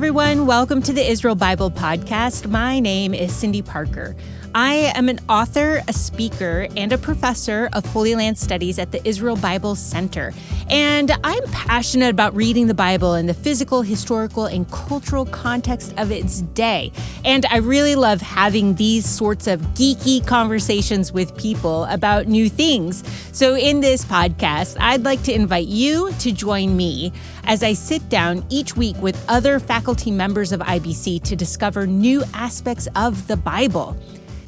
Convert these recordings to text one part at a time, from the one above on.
everyone. Welcome to the Israel Bible Podcast. My name is Cindy Parker. I am an author, a speaker, and a professor of Holy Land Studies at the Israel Bible Center. And I'm passionate about reading the Bible in the physical, historical, and cultural context of its day. And I really love having these sorts of geeky conversations with people about new things. So, in this podcast, I'd like to invite you to join me as I sit down each week with other faculty members of IBC to discover new aspects of the Bible.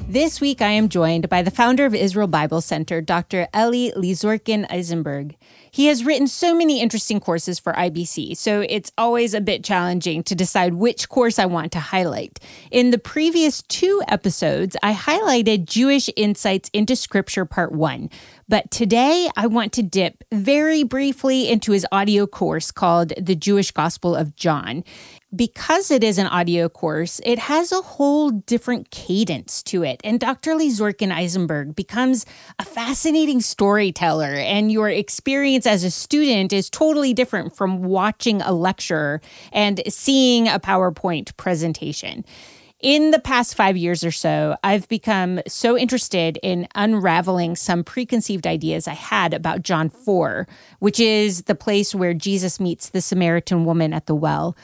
This week, I am joined by the founder of Israel Bible Center, Dr. Eli Lizorkin Eisenberg. He has written so many interesting courses for IBC, so it's always a bit challenging to decide which course I want to highlight. In the previous two episodes, I highlighted Jewish Insights into Scripture Part 1, but today I want to dip very briefly into his audio course called The Jewish Gospel of John because it is an audio course, it has a whole different cadence to it. And Dr. Lizorkin Eisenberg becomes a fascinating storyteller, and your experience as a student is totally different from watching a lecture and seeing a PowerPoint presentation. In the past five years or so, I've become so interested in unraveling some preconceived ideas I had about John 4, which is the place where Jesus meets the Samaritan woman at the well.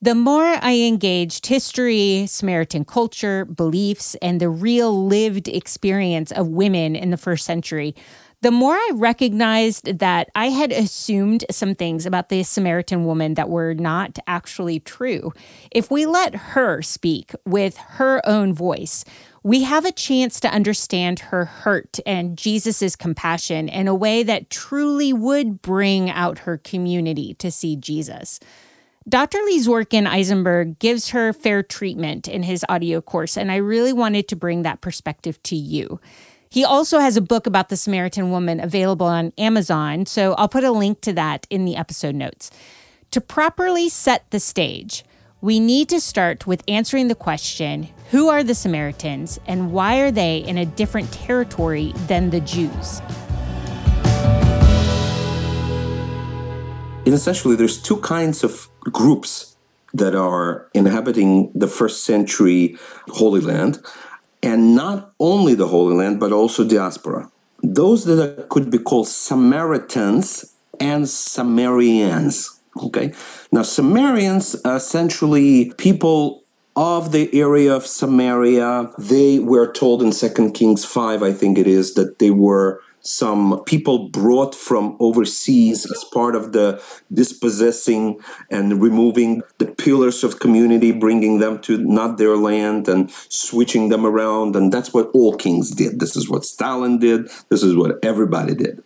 The more I engaged history, Samaritan culture, beliefs, and the real lived experience of women in the first century, the more I recognized that I had assumed some things about the Samaritan woman that were not actually true. If we let her speak with her own voice, we have a chance to understand her hurt and Jesus' compassion in a way that truly would bring out her community to see Jesus. Dr. Lizorkin Eisenberg gives her fair treatment in his audio course, and I really wanted to bring that perspective to you. He also has a book about the Samaritan woman available on Amazon, so I'll put a link to that in the episode notes. To properly set the stage, we need to start with answering the question who are the Samaritans and why are they in a different territory than the Jews? Essentially, there's two kinds of groups that are inhabiting the first century Holy Land, and not only the Holy Land, but also diaspora. Those that could be called Samaritans and Samarians. Okay, now Samarians are essentially people of the area of Samaria. They were told in Second Kings 5, I think it is, that they were some people brought from overseas as part of the dispossessing and removing the pillars of community, bringing them to not their land and switching them around. And that's what all kings did. This is what Stalin did. This is what everybody did.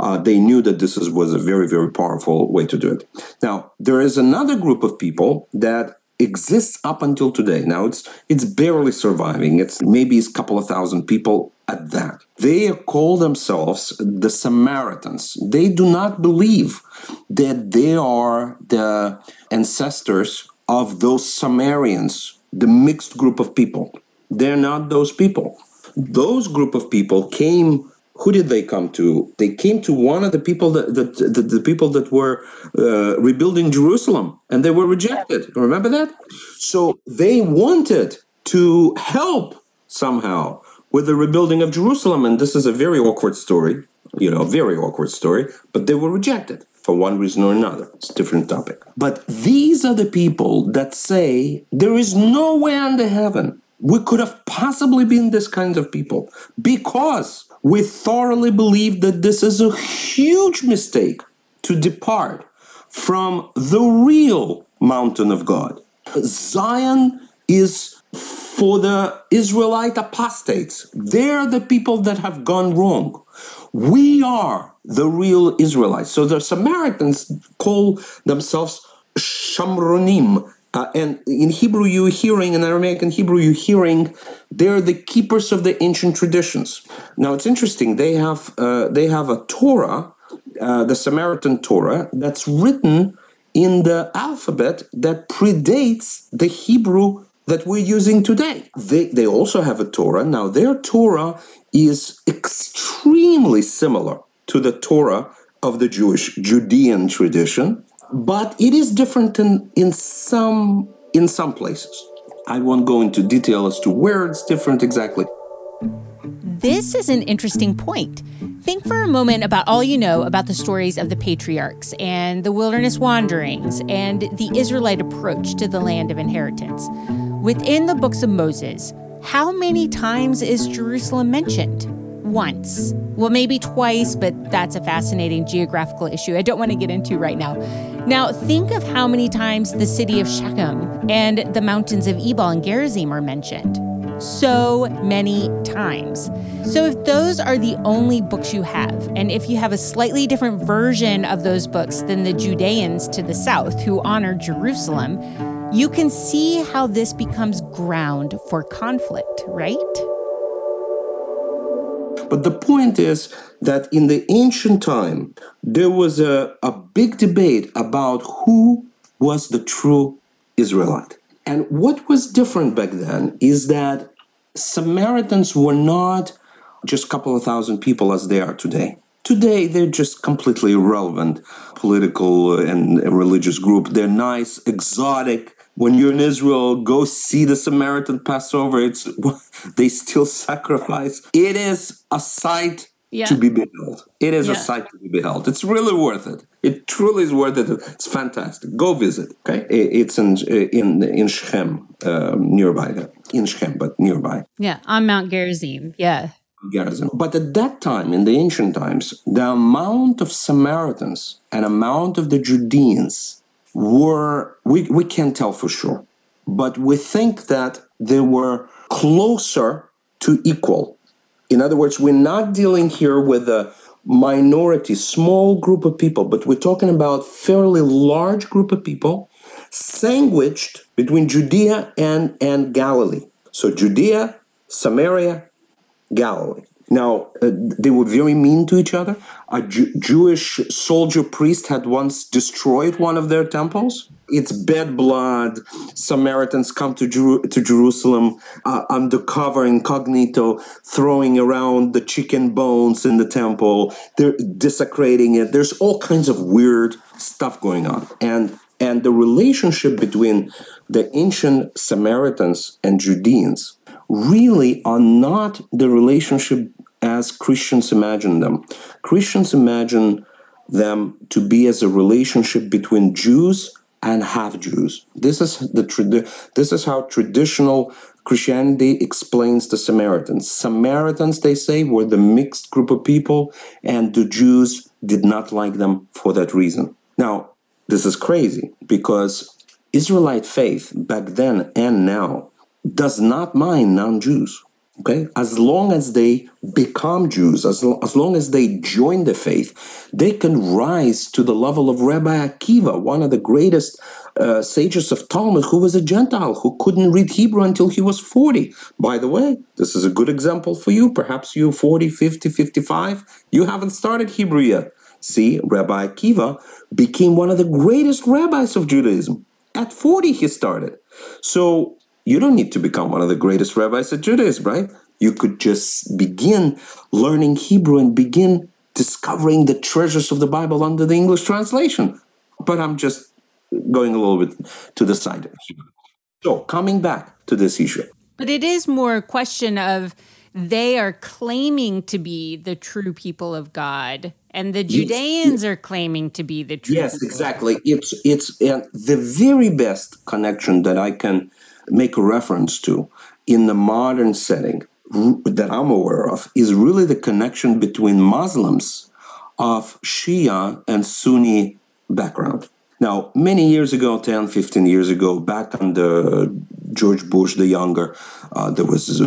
Uh, they knew that this is, was a very, very powerful way to do it. Now, there is another group of people that exists up until today. Now it's it's barely surviving. It's maybe a couple of thousand people at that. They call themselves the Samaritans. They do not believe that they are the ancestors of those Samarians, the mixed group of people. They're not those people. Those group of people came who did they come to? They came to one of the people that, that, that the people that were uh, rebuilding Jerusalem, and they were rejected. Remember that? So they wanted to help somehow with the rebuilding of Jerusalem, and this is a very awkward story. You know, a very awkward story. But they were rejected for one reason or another. It's a different topic. But these are the people that say there is no way under heaven we could have possibly been this kind of people because we thoroughly believe that this is a huge mistake to depart from the real mountain of God. Zion is for the Israelite apostates. They're the people that have gone wrong. We are the real Israelites. So the Samaritans call themselves Shamronim, uh, and in Hebrew, you're hearing, in Aramaic and Hebrew, you're hearing, they're the keepers of the ancient traditions. Now, it's interesting. They have uh, they have a Torah, uh, the Samaritan Torah, that's written in the alphabet that predates the Hebrew that we're using today. They, they also have a Torah. Now, their Torah is extremely similar to the Torah of the Jewish Judean tradition but it is different in, in some in some places. I won't go into detail as to where it's different exactly. This is an interesting point. Think for a moment about all you know about the stories of the patriarchs and the wilderness wanderings and the Israelite approach to the land of inheritance. Within the books of Moses, how many times is Jerusalem mentioned? Once. Well, maybe twice, but that's a fascinating geographical issue I don't want to get into right now. Now, think of how many times the city of Shechem and the mountains of Ebal and Gerizim are mentioned so many times. So, if those are the only books you have, and if you have a slightly different version of those books than the Judeans to the south who honor Jerusalem, you can see how this becomes ground for conflict, right? But the point is that in the ancient time, there was a, a big debate about who was the true Israelite. And what was different back then is that Samaritans were not just a couple of thousand people as they are today. Today, they're just completely irrelevant political and religious group. They're nice, exotic. When you're in Israel, go see the Samaritan Passover. It's they still sacrifice. It is a sight yeah. to be beheld. It is yeah. a sight to be beheld. It's really worth it. It truly is worth it. It's fantastic. Go visit. Okay, it's in in in Shechem, um, nearby there. In Shechem, but nearby. Yeah, on Mount Gerizim. Yeah. Gerizim. But at that time, in the ancient times, the amount of Samaritans and amount of the Judeans were we we can't tell for sure, but we think that they were closer to equal in other words, we're not dealing here with a minority, small group of people, but we're talking about fairly large group of people sandwiched between Judea and, and Galilee. So Judea, Samaria, Galilee. Now, uh, they were very mean to each other. A Jewish soldier priest had once destroyed one of their temples. It's bad blood. Samaritans come to, to Jerusalem uh, undercover, incognito, throwing around the chicken bones in the temple. They're desecrating it. There's all kinds of weird stuff going on. And and the relationship between the ancient Samaritans and Judeans really are not the relationship as Christians imagine them. Christians imagine them to be as a relationship between Jews and half Jews. This is the this is how traditional Christianity explains the Samaritans. Samaritans, they say, were the mixed group of people, and the Jews did not like them for that reason. Now, this is crazy because Israelite faith back then and now does not mind non-Jews. Okay, as long as they become Jews, as, as long as they join the faith, they can rise to the level of Rabbi Akiva, one of the greatest uh, sages of Talmud, who was a Gentile who couldn't read Hebrew until he was 40. By the way, this is a good example for you. Perhaps you 40, 50, 55, you haven't started Hebrew yet. See, Rabbi Akiva became one of the greatest rabbis of Judaism. At 40, he started. So you don't need to become one of the greatest rabbis of Judaism, right? You could just begin learning Hebrew and begin discovering the treasures of the Bible under the English translation. But I'm just going a little bit to the side. So, coming back to this issue. But it is more a question of they are claiming to be the true people of God and the Judeans are claiming to be the true. Yes, exactly. It's it's uh, the very best connection that I can make a reference to in the modern setting that I'm aware of is really the connection between Muslims of Shia and Sunni background. Now, many years ago, 10, 15 years ago, back under George Bush the Younger, uh, there was, uh,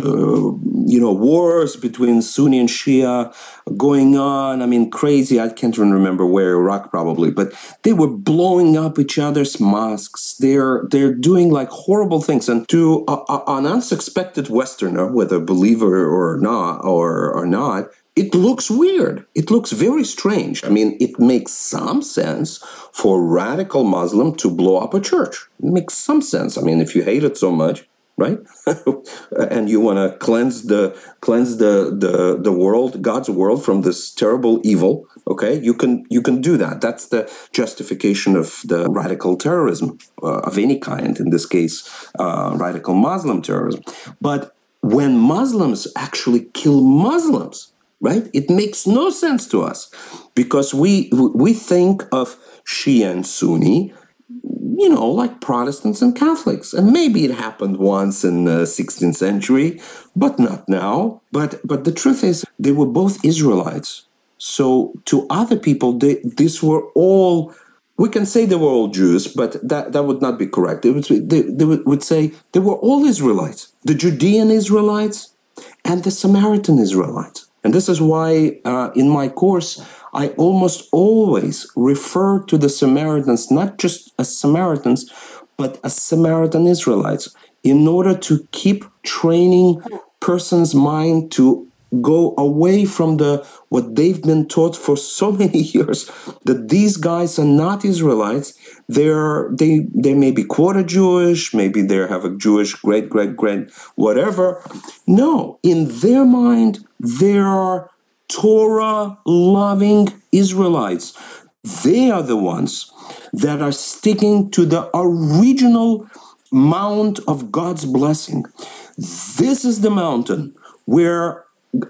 you know, wars between Sunni and Shia going on. I mean, crazy. I can't even remember where, Iraq probably, but they were blowing up each other's mosques. They're they're doing like horrible things. And to a, an unsuspected Westerner, whether believer or not, or or not, it looks weird. It looks very strange. I mean, it makes some sense for radical Muslim to blow up a church. It makes some sense. I mean, if you hate it so much, right? and you want to cleanse the cleanse the, the the world, God's world, from this terrible evil. Okay, you can you can do that. That's the justification of the radical terrorism uh, of any kind. In this case, uh, radical Muslim terrorism. But when Muslims actually kill Muslims, right? It makes no sense to us because we we think of Shia and Sunni you know, like Protestants and Catholics. And maybe it happened once in the 16th century, but not now. But but the truth is, they were both Israelites. So to other people, they, these were all. We can say they were all Jews, but that, that would not be correct. They would, they, they would say they were all Israelites the Judean Israelites and the Samaritan Israelites. And this is why uh, in my course, I almost always refer to the Samaritans not just as Samaritans, but as Samaritan Israelites in order to keep training person's mind to go away from the what they've been taught for so many years that these guys are not Israelites. They're they they may be quarter Jewish, maybe they have a Jewish great great great whatever. No, in their mind, they are Torah loving Israelites. They are the ones that are sticking to the original mount of God's blessing. This is the mountain where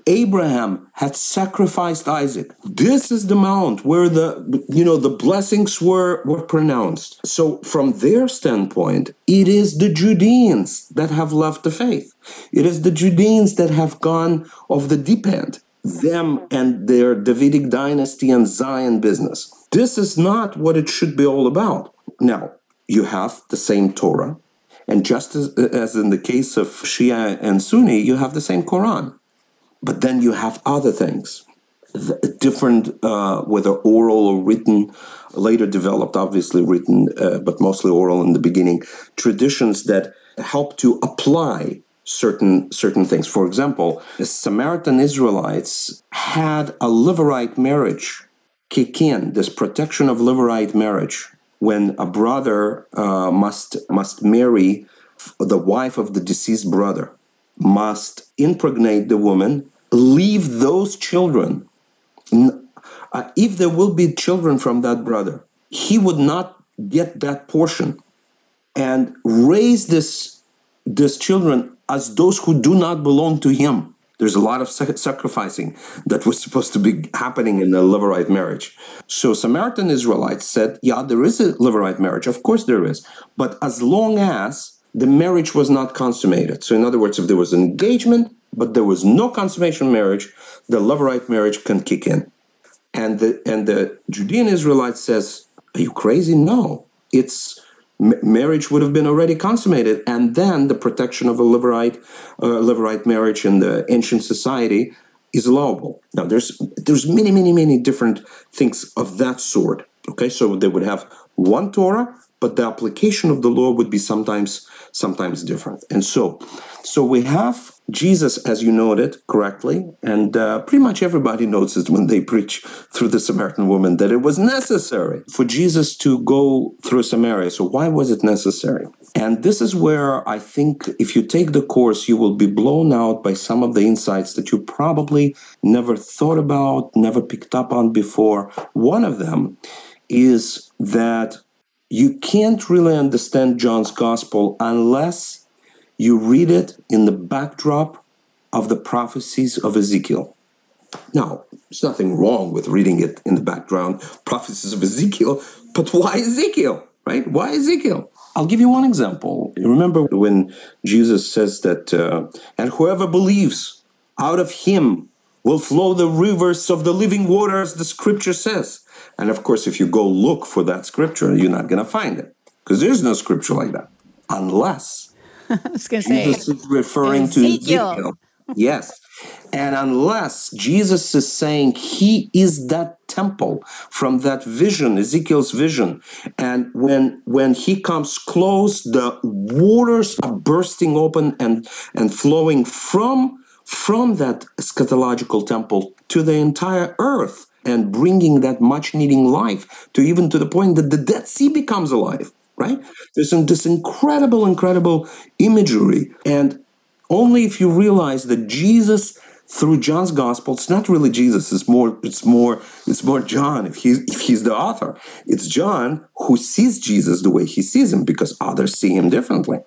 Abraham had sacrificed Isaac. This is the mount where the you know the blessings were were pronounced. So from their standpoint, it is the Judeans that have left the faith. It is the Judeans that have gone off the deep end them and their Davidic dynasty and Zion business. This is not what it should be all about. Now, you have the same Torah, and just as, as in the case of Shia and Sunni, you have the same Quran. But then you have other things, different, uh, whether oral or written, later developed, obviously written, uh, but mostly oral in the beginning, traditions that help to apply certain certain things. For example, the Samaritan Israelites had a Levirate marriage. Kick in, this protection of Levirate marriage, when a brother uh, must must marry the wife of the deceased brother, must impregnate the woman, leave those children. Uh, if there will be children from that brother, he would not get that portion and raise this these children as those who do not belong to him. There's a lot of sacrificing that was supposed to be happening in a Levirate marriage. So Samaritan Israelites said, yeah, there is a Levirate marriage. Of course there is. But as long as the marriage was not consummated. So in other words, if there was an engagement, but there was no consummation marriage, the Levirate marriage can kick in. And the and the Judean Israelite says, Are you crazy? No. It's marriage would have been already consummated, and then the protection of a Levirate, uh, Levirate marriage in the ancient society is allowable. Now, there's there's many, many, many different things of that sort. Okay, so they would have one Torah, but the application of the law would be sometimes sometimes different. And so, so we have Jesus, as you noted correctly, and uh, pretty much everybody notices when they preach through the Samaritan woman that it was necessary for Jesus to go through Samaria. So, why was it necessary? And this is where I think if you take the course, you will be blown out by some of the insights that you probably never thought about, never picked up on before. One of them is that you can't really understand John's gospel unless you read it in the backdrop of the prophecies of Ezekiel. Now, there's nothing wrong with reading it in the background, prophecies of Ezekiel, but why Ezekiel, right? Why Ezekiel? I'll give you one example. Remember when Jesus says that, uh, and whoever believes out of him will flow the rivers of the living waters, the scripture says. And of course, if you go look for that scripture, you're not going to find it because there's no scripture like that unless I was going to say. Jesus is referring Ezekiel. to Ezekiel. Yes. And unless Jesus is saying he is that temple from that vision, Ezekiel's vision, and when when he comes close, the waters are bursting open and and flowing from from that eschatological temple to the entire earth and bringing that much needing life to even to the point that the Dead Sea becomes alive. right? There's some, this incredible, incredible imagery. And only if you realize that Jesus through John's gospel, it's not really Jesus. It's more, it's more, it's more John. If he's if he's the author, it's John who sees Jesus the way he sees him because others see him differently,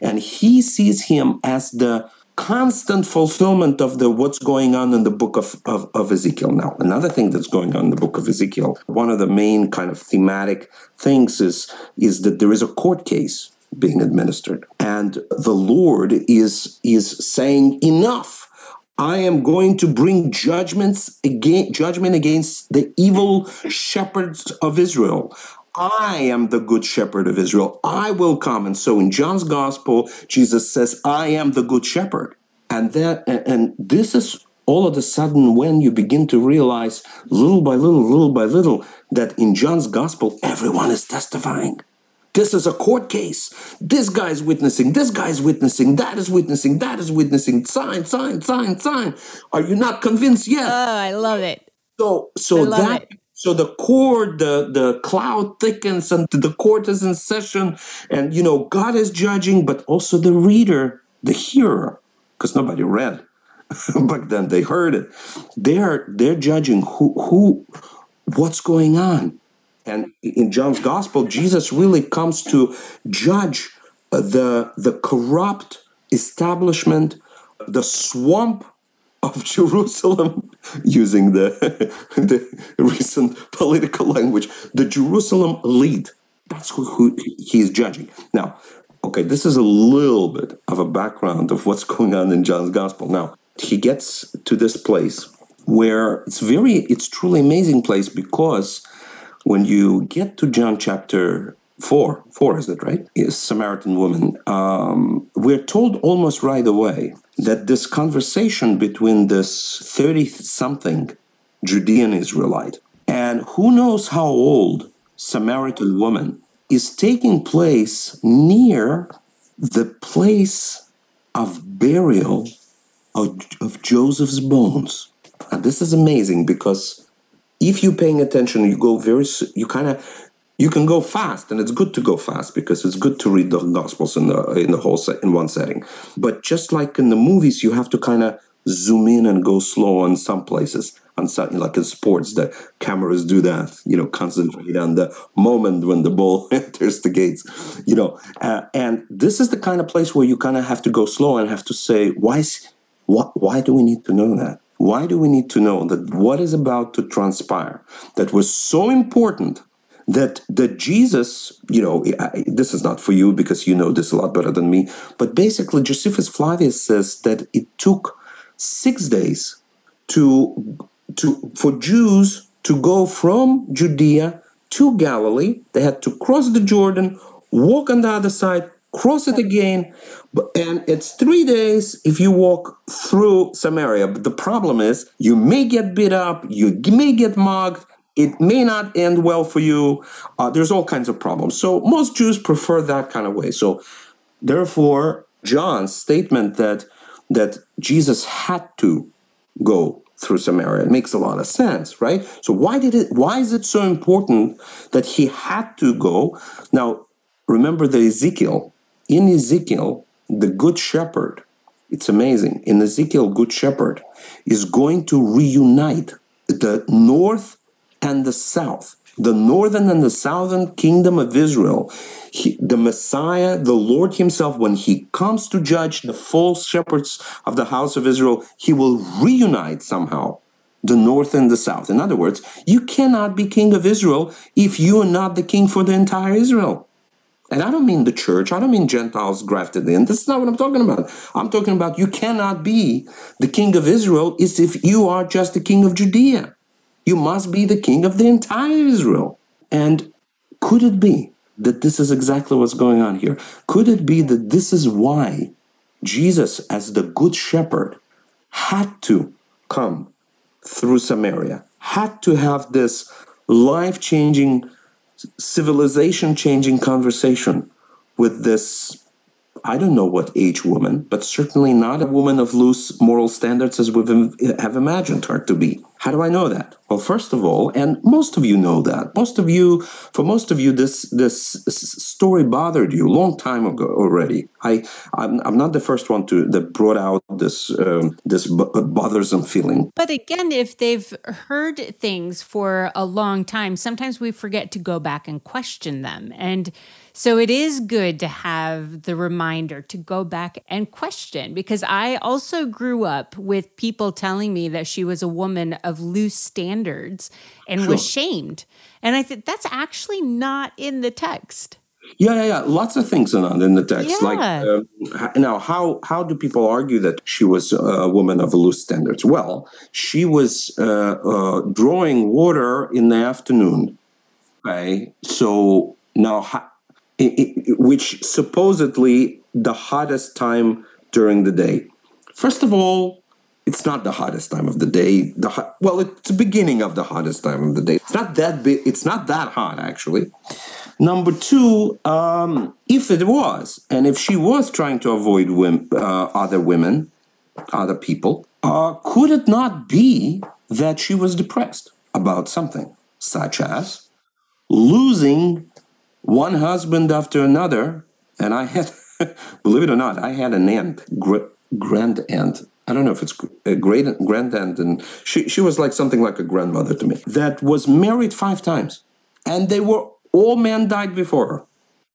and he sees him as the constant fulfillment of the what's going on in the book of, of, of, Ezekiel. Now, another thing that's going on in the book of Ezekiel, one of the main kind of thematic things is, is that there is a court case being administered. And the Lord is, is saying, enough. I am going to bring judgments against judgment against the evil shepherds of Israel. I am the good shepherd of Israel. I will come. And so in John's gospel, Jesus says, I am the good shepherd. And that and this is all of a sudden when you begin to realize little by little, little by little, that in John's gospel, everyone is testifying. This is a court case. This guy's witnessing, this guy's witnessing, that is witnessing, that is witnessing. Sign, sign, sign, sign. Are you not convinced yet? Oh, I love it. So so that it. So the court, the the cloud thickens and the court is in session, and you know, God is judging, but also the reader, the hearer, because nobody read. Back then they heard it. They're they're judging who who what's going on and in John's gospel, Jesus really comes to judge the, the corrupt establishment, the swamp of Jerusalem, using the, the recent political language, the Jerusalem elite. That's who, who he's judging. Now, okay, this is a little bit of a background of what's going on in John's gospel. Now, he gets to this place where it's very, it's truly amazing place because when you get to John chapter four, four is it right? Is Samaritan woman. Um, we're told almost right away that this conversation between this thirty-something Judean Israelite and who knows how old Samaritan woman is taking place near the place of burial of, of Joseph's bones. And this is amazing because if you're paying attention, you go very, you kind of, you can go fast, and it's good to go fast because it's good to read the Gospels in the in the whole set in one setting. But just like in the movies, you have to kind of zoom in and go slow on some places. On some, like in sports, the cameras do that. You know, concentrate on the moment when the ball enters the gates. You know, uh, and this is the kind of place where you kind of have to go slow and have to say, why? Why, why do we need to know that? Why do we need to know that what is about to transpire that was so important that that Jesus, you know, I, this is not for you because you know this a lot better than me, but basically Josephus Flavius says that it took six days to to for Jews to go from Judea to Galilee. They had to cross the Jordan, walk on the other side, cross it again, and it's three days if you walk through Samaria. But the problem is, you may get beat up, you may get mugged, it may not end well for you. Uh, there's all kinds of problems. So most Jews prefer that kind of way. So therefore, John's statement that that Jesus had to go through Samaria it makes a lot of sense, right? So why did it? Why is it so important that he had to go? Now, remember the Ezekiel in Ezekiel, the Good Shepherd, it's amazing. In Ezekiel, Good Shepherd is going to reunite the north and the south, the northern and the southern kingdom of Israel. He, the Messiah, the Lord Himself, when He comes to judge the false shepherds of the house of Israel, He will reunite somehow the north and the south. In other words, you cannot be king of Israel if you are not the king for the entire Israel. And I don't mean the church, I don't mean Gentiles grafted in. This is not what I'm talking about. I'm talking about you cannot be the king of Israel is if you are just the king of Judea. You must be the king of the entire Israel. And could it be that this is exactly what's going on here? Could it be that this is why Jesus, as the good shepherd, had to come through Samaria, had to have this life changing civilization changing conversation with this I don't know what age woman, but certainly not a woman of loose moral standards as we have imagined her to be. How do I know that? Well, first of all, and most of you know that. Most of you, for most of you, this this story bothered you a long time ago already. I I'm, I'm not the first one to that brought out this um, this bothersome feeling. But again, if they've heard things for a long time, sometimes we forget to go back and question them and so it is good to have the reminder to go back and question because I also grew up with people telling me that she was a woman of loose standards and sure. was shamed. And I think that's actually not in the text. Yeah, yeah, yeah. Lots of things are not in the text. Yeah. Like uh, now, how how do people argue that she was a woman of loose standards? Well, she was uh, uh, drawing water in the afternoon. Okay, so now which supposedly the hottest time during the day. First of all, it's not the hottest time of the day. The well, it's the beginning of the hottest time of the day. It's not that. It's not that hot actually. Number two, um, if it was, and if she was trying to avoid uh, other women, other people, uh, could it not be that she was depressed about something, such as losing one husband after another. And I had, believe it or not, I had an aunt, gr- grand aunt. I don't know if it's a great grand aunt, and she, she was like something like a grandmother to me, that was married five times. And they were, all men died before her.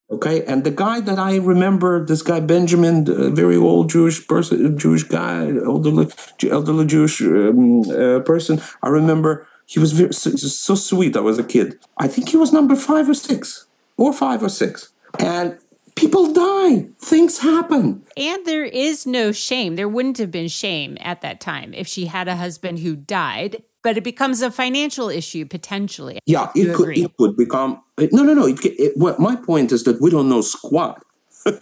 Okay, and the guy that I remember, this guy Benjamin, a very old Jewish person, Jewish guy, elderly, elderly Jewish um, uh, person. I remember he was very, so, so sweet. I was a kid. I think he was number five or six or five or six. And people die, things happen. And there is no shame. There wouldn't have been shame at that time if she had a husband who died. But it becomes a financial issue potentially. Yeah, it could, it could become. No, no, no. It, it, what, my point is that we don't know squat.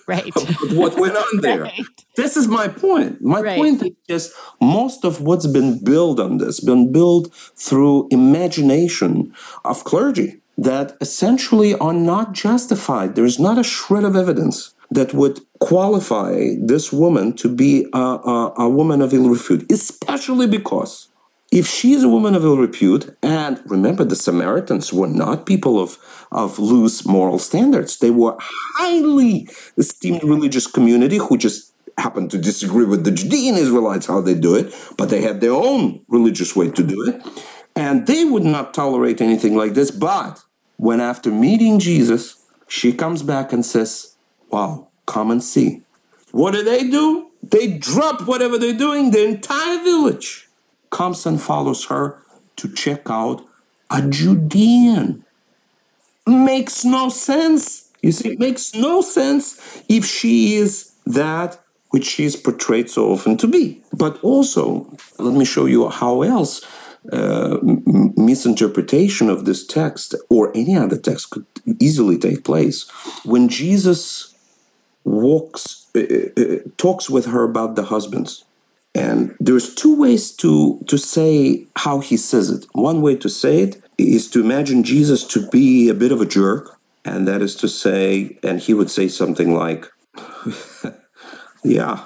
Right. what went on there. Right. This is my point. My right. point is just most of what's been built on this, been built through imagination of clergy that essentially are not justified. There's not a shred of evidence that would qualify this woman to be a, a, a, woman of ill repute, especially because if she is a woman of ill repute, and remember, the Samaritans were not people of, of loose moral standards, they were highly esteemed religious community who just happened to disagree with the Judean Israelites how they do it, but they had their own religious way to do it. And they would not tolerate anything like this. But when, after meeting Jesus, she comes back and says, Wow, come and see. What do they do? They drop whatever they're doing. The entire village comes and follows her to check out a Judean. Makes no sense. You see, it makes no sense if she is that which she is portrayed so often to be. But also, let me show you how else uh, misinterpretation of this text or any other text could easily take place. When Jesus walks, uh, uh, uh, talks with her about the husbands, and there's two ways to to say how he says it. One way to say it is to imagine Jesus to be a bit of a jerk, and that is to say, and he would say something like, "Yeah,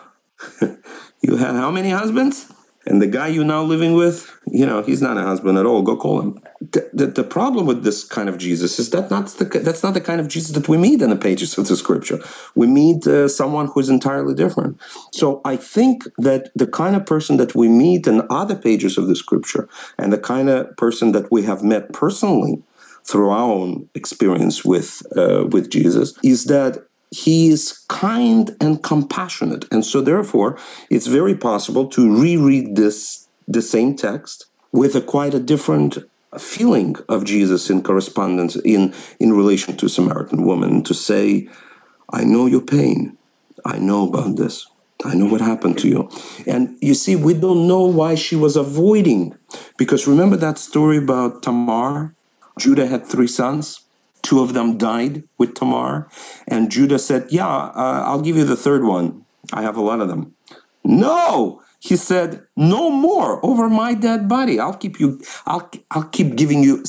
you had how many husbands?" And the guy you're now living with, you know, he's not a husband at all. Go call him. The, the, the, problem with this kind of Jesus is that not the, that's not the kind of Jesus that we meet in the pages of the scripture. We meet uh, someone who's entirely different. So I think that the kind of person that we meet in other pages of the scripture and the kind of person that we have met personally through our own experience with uh, with Jesus is that he is kind and compassionate. And so, therefore, it's very possible to reread this, the same text with a quite a different feeling of Jesus in correspondence in, in relation to Samaritan woman to say, I know your pain. I know about this. I know what happened to you. And you see, we don't know why she was avoiding. Because remember that story about Tamar? Judah had three sons. Two of them died with Tamar. And Judah said, Yeah, uh, I'll give you the third one. I have a lot of them. No! He said, "No more over my dead body. I'll keep you. I'll I'll keep giving you,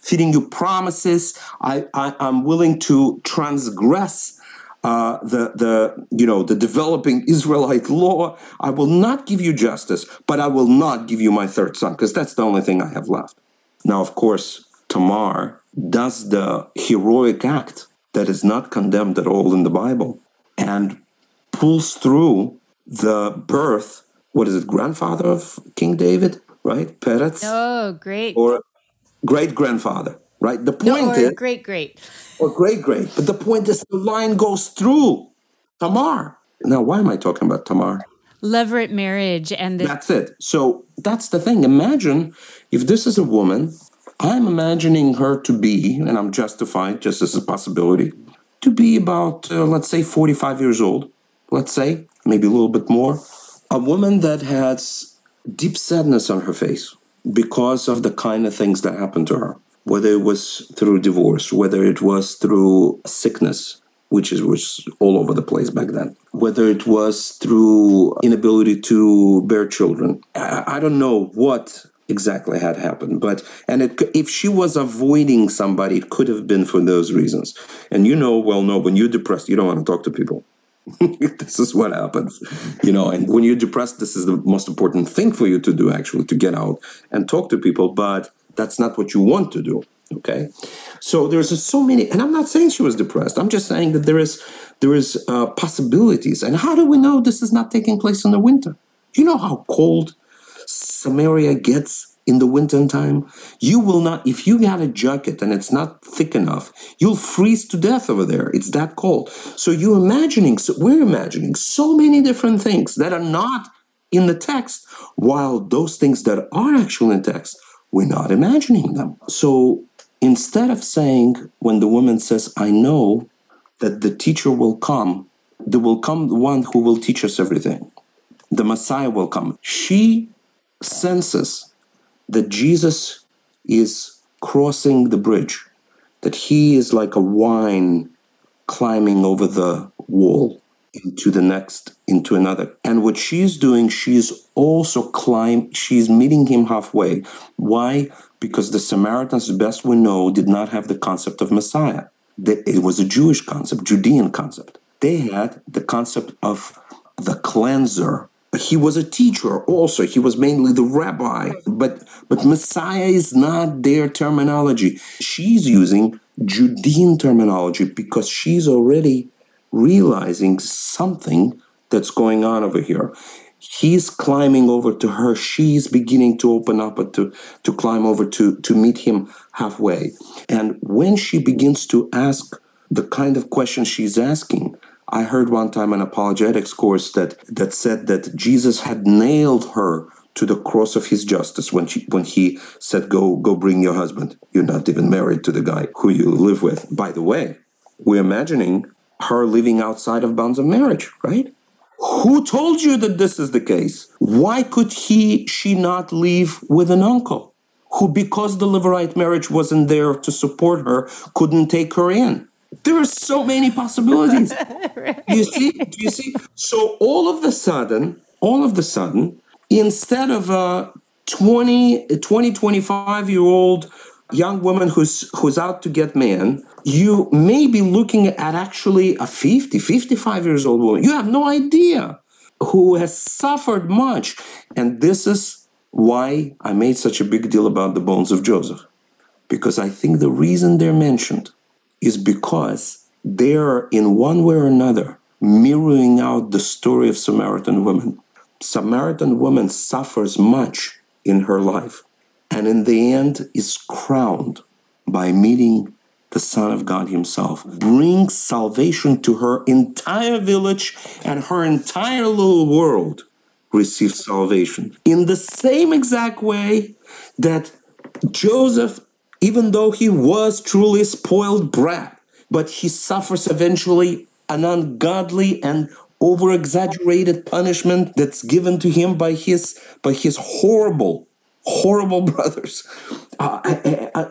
feeding you promises. I, I am willing to transgress uh, the the you know the developing Israelite law. I will not give you justice, but I will not give you my third son because that's the only thing I have left. Now, of course, Tamar does the heroic act that is not condemned at all in the Bible and pulls through the birth. What is it, grandfather of King David, right? Peretz? Oh, great. Or great grandfather, right? The point no, is. Great great. Or great great. But the point is, the line goes through Tamar. Now, why am I talking about Tamar? Levirate marriage and the- that's it. So that's the thing. Imagine if this is a woman I'm imagining her to be, and I'm justified just as a possibility, to be about, uh, let's say, 45 years old, let's say, maybe a little bit more. A woman that has deep sadness on her face because of the kind of things that happened to her, whether it was through divorce, whether it was through sickness, which is was all over the place back then. Whether it was through inability to bear children, I, I don't know what exactly had happened. But and it, if she was avoiding somebody it could have been for those reasons. And you know well no when you're depressed you don't want to talk to people. This is what happens you know and when you're depressed this is the most important thing for you to do actually to get out and talk to people but that's not what you want to do okay? So there's so many and i'm not saying she was depressed. I'm just saying that there is there is uh, possibilities. And how do we know this is not taking place in the winter? You know how cold Samaria gets in the winter time, you will not, if you got a jacket and it's not thick enough, you'll freeze to death over there. It's that cold. So you're imagining, so we're imagining so many different things that are not in the text, while those things that are actually in text, we're not imagining them. So instead of saying, when the woman says, I know that the teacher will come, there will come the one who will teach us everything. The Messiah will come. She senses that Jesus is crossing the bridge, that he is like a wine climbing over the wall into the next into another. And what she's doing she's also climb she's meeting him halfway. Why? Because the samaritans best we know did not have the concept of messiah. It was a jewish concept judean concept. They had the concept of the cleanser he was a teacher also. He was mainly the rabbi. But but messiah is not their terminology. She's using judean terminology because she's already realizing something that's going on over here. He's climbing over to her. She's beginning to open up to to climb over to to meet him halfway. And when she begins to ask the kind of questions she's asking I heard one time an apologetics course that that said that Jesus had nailed her to the cross of his justice when she when he said go go bring your husband. You're not even married to the guy who you live with. By the way we're imagining her living outside of bounds of marriage right? Who told you that this is the case? Why could he she not live with an uncle who because the levirate marriage wasn't there to support her couldn't take her in there are so many possibilities. right. You see, do you see? So all of the sudden, all of the sudden, instead of a 20, 20 25 year old young woman who's who's out to get man, you may be looking at actually a 50, 55 years old woman. You have no idea who has suffered much. And this is why I made such a big deal about the bones of Joseph. Because I think the reason they're mentioned is because they're in one way or another mirroring out the story of Samaritan woman. Samaritan woman suffers much in her life and in the end is crowned by meeting the Son of God Himself, brings salvation to her entire village and her entire little world receives salvation. In the same exact way that Joseph even though he was truly spoiled brat, but he suffers eventually an ungodly and over exaggerated punishment that's given to him by his by his horrible horrible brothers. Uh,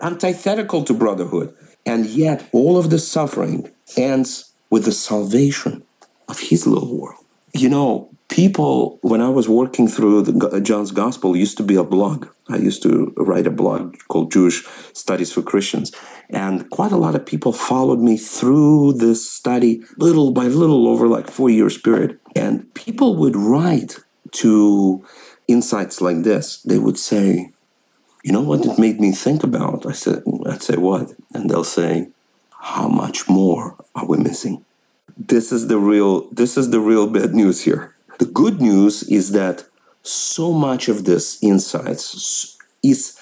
antithetical to brotherhood. And yet all of the suffering ends with the salvation of his little world. You know people when i was working through the, john's gospel used to be a blog I used to write a blog called Jewish Studies for Christians. And quite a lot of people followed me through this study, little by little, over like four years period. And people would write to insights like this. They would say, you know what it made me think about? I said, I'd say what? And they'll say, how much more are we missing? This is the real, this is the real bad news here. The good news is that so much of this insights is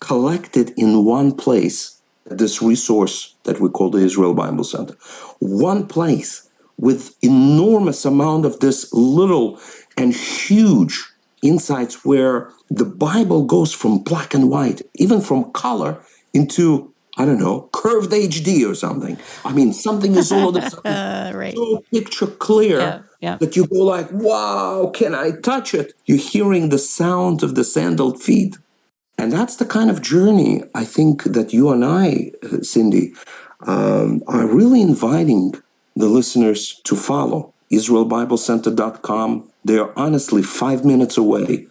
collected in one place, this resource that we call the Israel Bible Center. One place with enormous amount of this little and huge insights where the Bible goes from black and white, even from color, into I don't know, curved HD or something. I mean, something is all of a sudden uh, right. so picture clear yeah, yeah. that you go like, "Wow, can I touch it?" You're hearing the sound of the sandaled feet, and that's the kind of journey I think that you and I, Cindy, um, are really inviting the listeners to follow. IsraelBibleCenter.com. They are honestly five minutes away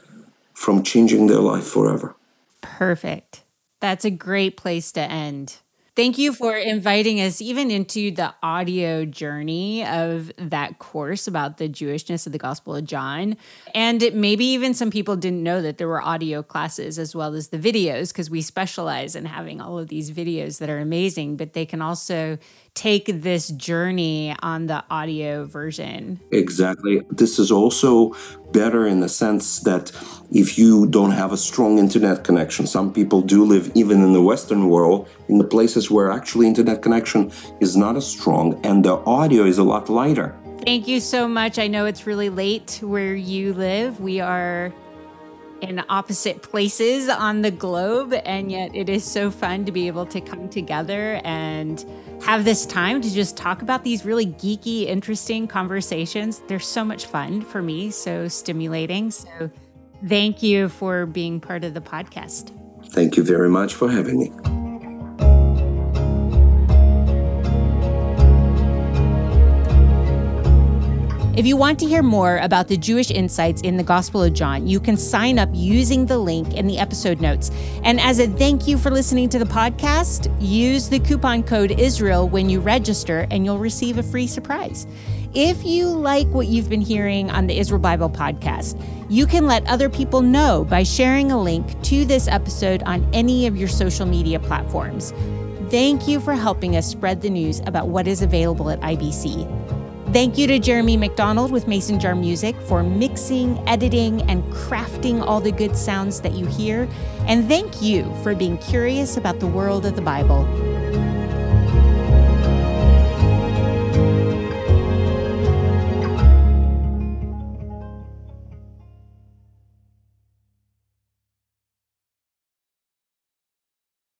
from changing their life forever. Perfect. That's a great place to end. Thank you for inviting us even into the audio journey of that course about the Jewishness of the Gospel of John. And maybe even some people didn't know that there were audio classes as well as the videos because we specialize in having all of these videos that are amazing, but they can also take this journey on the audio version. Exactly. This is also better in the sense that if you don't have a strong internet connection, some people do live even in the Western world in the places where actually internet connection is not as strong and the audio is a lot lighter. Thank you so much. I know it's really late where you live. We are in opposite places on the globe, and yet it is so fun to be able to come together and have this time to just talk about these really geeky, interesting conversations. They're so much fun for me, so stimulating. So, thank you for being part of the podcast. Thank you very much for having me. If you want to hear more about the Jewish insights in the Gospel of John, you can sign up using the link in the episode notes. And as a thank you for listening to the podcast, use the coupon code Israel when you register and you'll receive a free surprise. If you like what you've been hearing on the Israel Bible podcast, you can let other people know by sharing a link to this episode on any of your social media platforms. Thank you for helping us spread the news about what is available at IBC. Thank you to Jeremy McDonald with Mason Jar Music for mixing, editing, and crafting all the good sounds that you hear. And thank you for being curious about the world of the Bible.